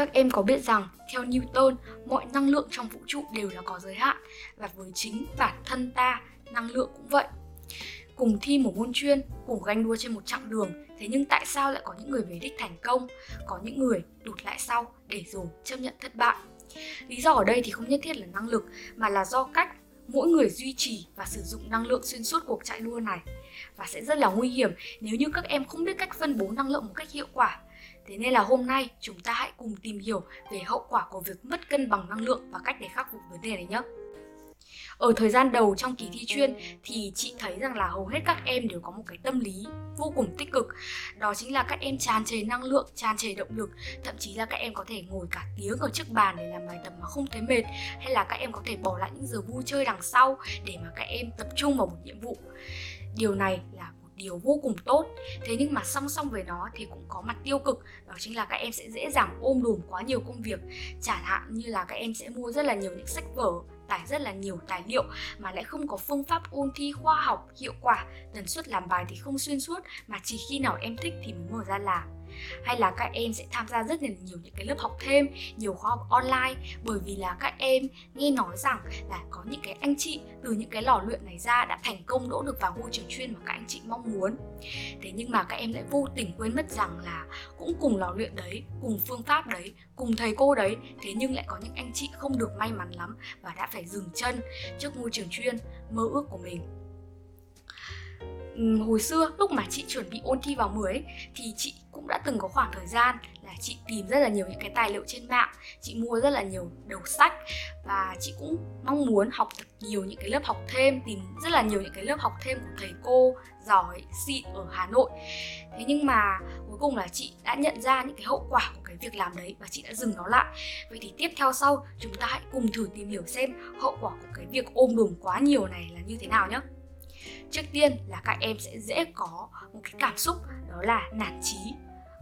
Các em có biết rằng, theo Newton, mọi năng lượng trong vũ trụ đều là có giới hạn và với chính bản thân ta, năng lượng cũng vậy. Cùng thi một môn chuyên, cùng ganh đua trên một chặng đường, thế nhưng tại sao lại có những người về đích thành công, có những người đụt lại sau để rồi chấp nhận thất bại? Lý do ở đây thì không nhất thiết là năng lực mà là do cách mỗi người duy trì và sử dụng năng lượng xuyên suốt cuộc chạy đua này và sẽ rất là nguy hiểm nếu như các em không biết cách phân bố năng lượng một cách hiệu quả Thế nên là hôm nay chúng ta hãy cùng tìm hiểu về hậu quả của việc mất cân bằng năng lượng và cách để khắc phục vấn đề này nhé. Ở thời gian đầu trong kỳ thi chuyên thì chị thấy rằng là hầu hết các em đều có một cái tâm lý vô cùng tích cực. Đó chính là các em tràn trề năng lượng, tràn trề động lực. Thậm chí là các em có thể ngồi cả tiếng ở trước bàn để làm bài tập mà không thấy mệt. Hay là các em có thể bỏ lại những giờ vui chơi đằng sau để mà các em tập trung vào một nhiệm vụ. Điều này là điều vô cùng tốt. Thế nhưng mà song song với nó thì cũng có mặt tiêu cực, đó chính là các em sẽ dễ dàng ôm đùm quá nhiều công việc. Chẳng hạn như là các em sẽ mua rất là nhiều những sách vở, tải rất là nhiều tài liệu mà lại không có phương pháp ôn thi khoa học hiệu quả. Tần suất làm bài thì không xuyên suốt, mà chỉ khi nào em thích thì mới mở ra làm hay là các em sẽ tham gia rất là nhiều những cái lớp học thêm, nhiều khóa học online. Bởi vì là các em nghe nói rằng là có những cái anh chị từ những cái lò luyện này ra đã thành công, đỗ được vào ngôi trường chuyên mà các anh chị mong muốn. Thế nhưng mà các em lại vô tình quên mất rằng là cũng cùng lò luyện đấy, cùng phương pháp đấy, cùng thầy cô đấy. Thế nhưng lại có những anh chị không được may mắn lắm và đã phải dừng chân trước ngôi trường chuyên mơ ước của mình. Ừ, hồi xưa lúc mà chị chuẩn bị ôn thi vào 10 ấy, thì chị cũng đã từng có khoảng thời gian là chị tìm rất là nhiều những cái tài liệu trên mạng chị mua rất là nhiều đầu sách và chị cũng mong muốn học thật nhiều những cái lớp học thêm tìm rất là nhiều những cái lớp học thêm của thầy cô giỏi xịn ở Hà Nội. Thế nhưng mà cuối cùng là chị đã nhận ra những cái hậu quả của cái việc làm đấy và chị đã dừng nó lại. Vậy thì tiếp theo sau chúng ta hãy cùng thử tìm hiểu xem hậu quả của cái việc ôm đùm quá nhiều này là như thế nào nhé trước tiên là các em sẽ dễ có một cái cảm xúc, đó là nản trí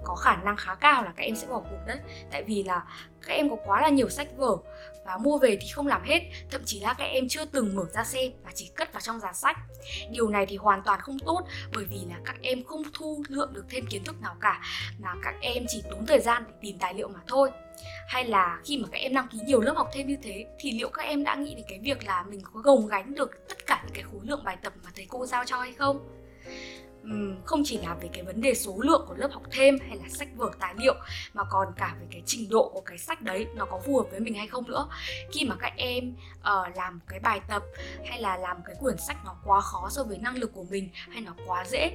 có khả năng khá cao là các em sẽ bỏ cuộc đấy. Tại vì là các em có quá là nhiều sách vở và mua về thì không làm hết, thậm chí là các em chưa từng mở ra xem và chỉ cất vào trong giá sách. Điều này thì hoàn toàn không tốt bởi vì là các em không thu lượng được thêm kiến thức nào cả, mà các em chỉ tốn thời gian để tìm tài liệu mà thôi. Hay là khi mà các em đăng ký nhiều lớp học thêm như thế, thì liệu các em đã nghĩ đến cái việc là mình có gồng gánh được tất cả những cái khối lượng bài tập mà thầy cô giao cho hay không? Không chỉ là về cái vấn đề số lượng của lớp học thêm hay là sách vở tài liệu mà còn cả về cái trình độ của cái sách đấy nó có phù hợp với mình hay không nữa. Khi mà các em uh, làm cái bài tập hay là làm cái quyển sách nó quá khó so với năng lực của mình hay nó quá dễ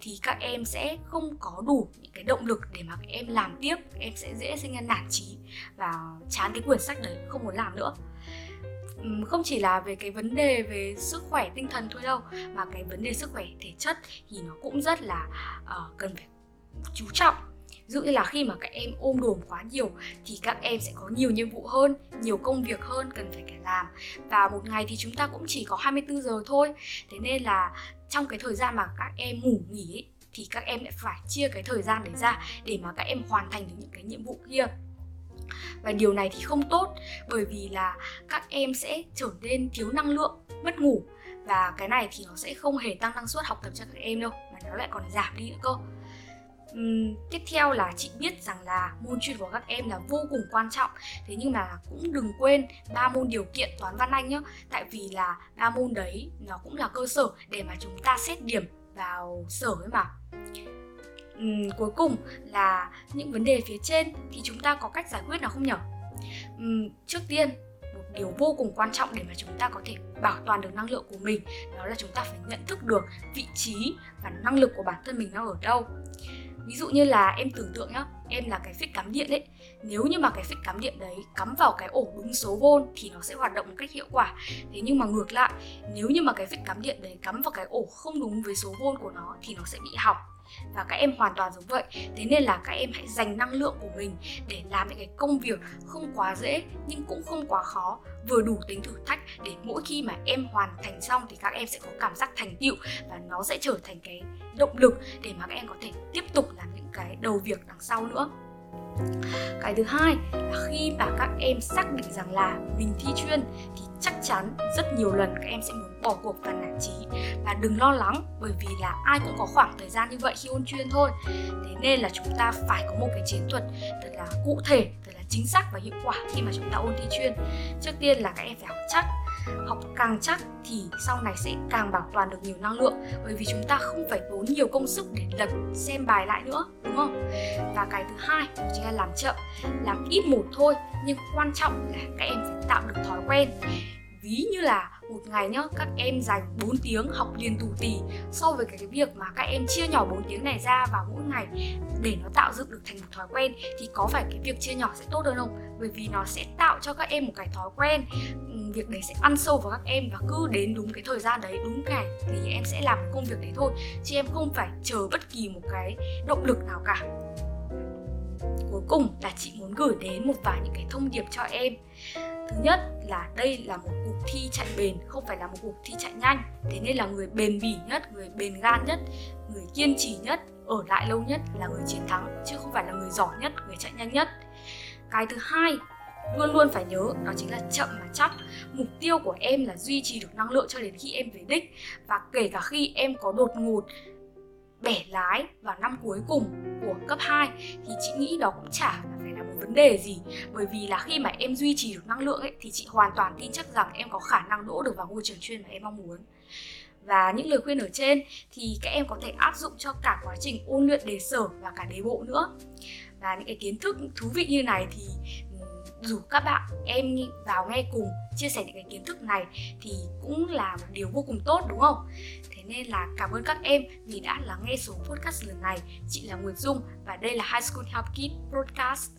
thì các em sẽ không có đủ những cái động lực để mà các em làm tiếp các em sẽ dễ sinh ra nản trí và chán cái quyển sách đấy không muốn làm nữa không chỉ là về cái vấn đề về sức khỏe tinh thần thôi đâu mà cái vấn đề sức khỏe thể chất thì nó cũng rất là uh, cần phải chú trọng. Dụ như là khi mà các em ôm đồm quá nhiều thì các em sẽ có nhiều nhiệm vụ hơn nhiều công việc hơn cần phải phải làm. Và một ngày thì chúng ta cũng chỉ có 24 giờ thôi. Thế nên là trong cái thời gian mà các em ngủ nghỉ ấy, thì các em lại phải chia cái thời gian đấy ra để mà các em hoàn thành được những cái nhiệm vụ kia và điều này thì không tốt bởi vì là các em sẽ trở nên thiếu năng lượng mất ngủ. Và cái này thì nó sẽ không hề tăng năng suất học tập cho các em đâu mà nó lại còn giảm đi nữa cơ. Uhm, tiếp theo là chị biết rằng là môn chuyên của các em là vô cùng quan trọng. Thế nhưng mà cũng đừng quên ba môn điều kiện toán văn anh nhé tại vì là ba môn đấy nó cũng là cơ sở để mà chúng ta xét điểm vào sở ấy mà um, cuối cùng là những vấn đề phía trên thì chúng ta có cách giải quyết nào không nhỉ um, ừ, trước tiên một điều vô cùng quan trọng để mà chúng ta có thể bảo toàn được năng lượng của mình đó là chúng ta phải nhận thức được vị trí và năng lực của bản thân mình nó ở đâu. Ví dụ như là em tưởng tượng nhá em là cái phích cắm điện ấy. Nếu như mà cái phích cắm điện đấy cắm vào cái ổ đúng số vôn thì nó sẽ hoạt động một cách hiệu quả. Thế nhưng mà ngược lại nếu như mà cái phích cắm điện đấy cắm vào cái ổ không đúng với số vôn của nó thì nó sẽ bị hỏng và các em hoàn toàn giống vậy. Thế nên là các em hãy dành năng lượng của mình để làm những cái công việc không quá dễ nhưng cũng không quá khó, vừa đủ tính thử thách để mỗi khi mà em hoàn thành xong thì các em sẽ có cảm giác thành tựu và nó sẽ trở thành cái động lực để mà các em có thể tiếp tục làm những cái đầu việc đằng sau nữa cái thứ hai là khi mà các em xác định rằng là mình thi chuyên thì chắc chắn rất nhiều lần các em sẽ muốn bỏ cuộc và nản chí. Và đừng lo lắng, bởi vì là ai cũng có khoảng thời gian như vậy khi ôn chuyên thôi. Thế nên là chúng ta phải có một cái chiến thuật thật là cụ thể, thật là chính xác và hiệu quả khi mà chúng ta ôn thi chuyên. Trước tiên là các em phải học chắc học càng chắc thì sau này sẽ càng bảo toàn được nhiều năng lượng. Bởi vì chúng ta không phải tốn nhiều công sức để lật, xem bài lại nữa, đúng không? Và cái thứ hai chính là làm chậm, làm ít một thôi. Nhưng quan trọng là các em phải tạo được thói quen. Ví như là một ngày nhá các em dành 4 tiếng học liền tù tì. So với cái, việc mà các em chia nhỏ 4 tiếng này ra vào mỗi ngày để nó tạo dựng được thành một thói quen thì có phải cái việc chia nhỏ sẽ tốt hơn không? Bởi vì nó sẽ tạo cho các em một cái thói quen việc đấy sẽ ăn sâu vào các em và cứ đến đúng cái thời gian đấy đúng ngày thì em sẽ làm công việc đấy thôi chứ em không phải chờ bất kỳ một cái động lực nào cả cùng là chị muốn gửi đến một vài những cái thông điệp cho em. Thứ nhất là đây là một cuộc thi chạy bền, không phải là một cuộc thi chạy nhanh. Thế nên là người bền bỉ nhất, người bền gan nhất, người kiên trì nhất, ở lại lâu nhất là người chiến thắng, chứ không phải là người giỏi nhất, người chạy nhanh nhất. Cái thứ hai, luôn luôn phải nhớ, đó chính là chậm mà chắc. Mục tiêu của em là duy trì được năng lượng cho đến khi em về đích, và kể cả khi em có đột ngột bẻ lái vào năm cuối cùng của cấp 2 thì chị nghĩ đó cũng chả phải là một vấn đề gì. Bởi vì là khi mà em duy trì được năng lượng ấy, thì chị hoàn toàn tin chắc rằng em có khả năng đỗ được vào ngôi trường chuyên mà em mong muốn. Và những lời khuyên ở trên thì các em có thể áp dụng cho cả quá trình ôn luyện, đề sở và cả đề bộ nữa. Và những cái kiến thức thú vị như này thì dù các bạn, em vào nghe cùng, chia sẻ những cái kiến thức này thì cũng là một điều vô cùng tốt, đúng không thế nên là cảm ơn các em vì đã lắng nghe số podcast lần này chị là Nguyệt Dung và đây là High School Help Kids Podcast.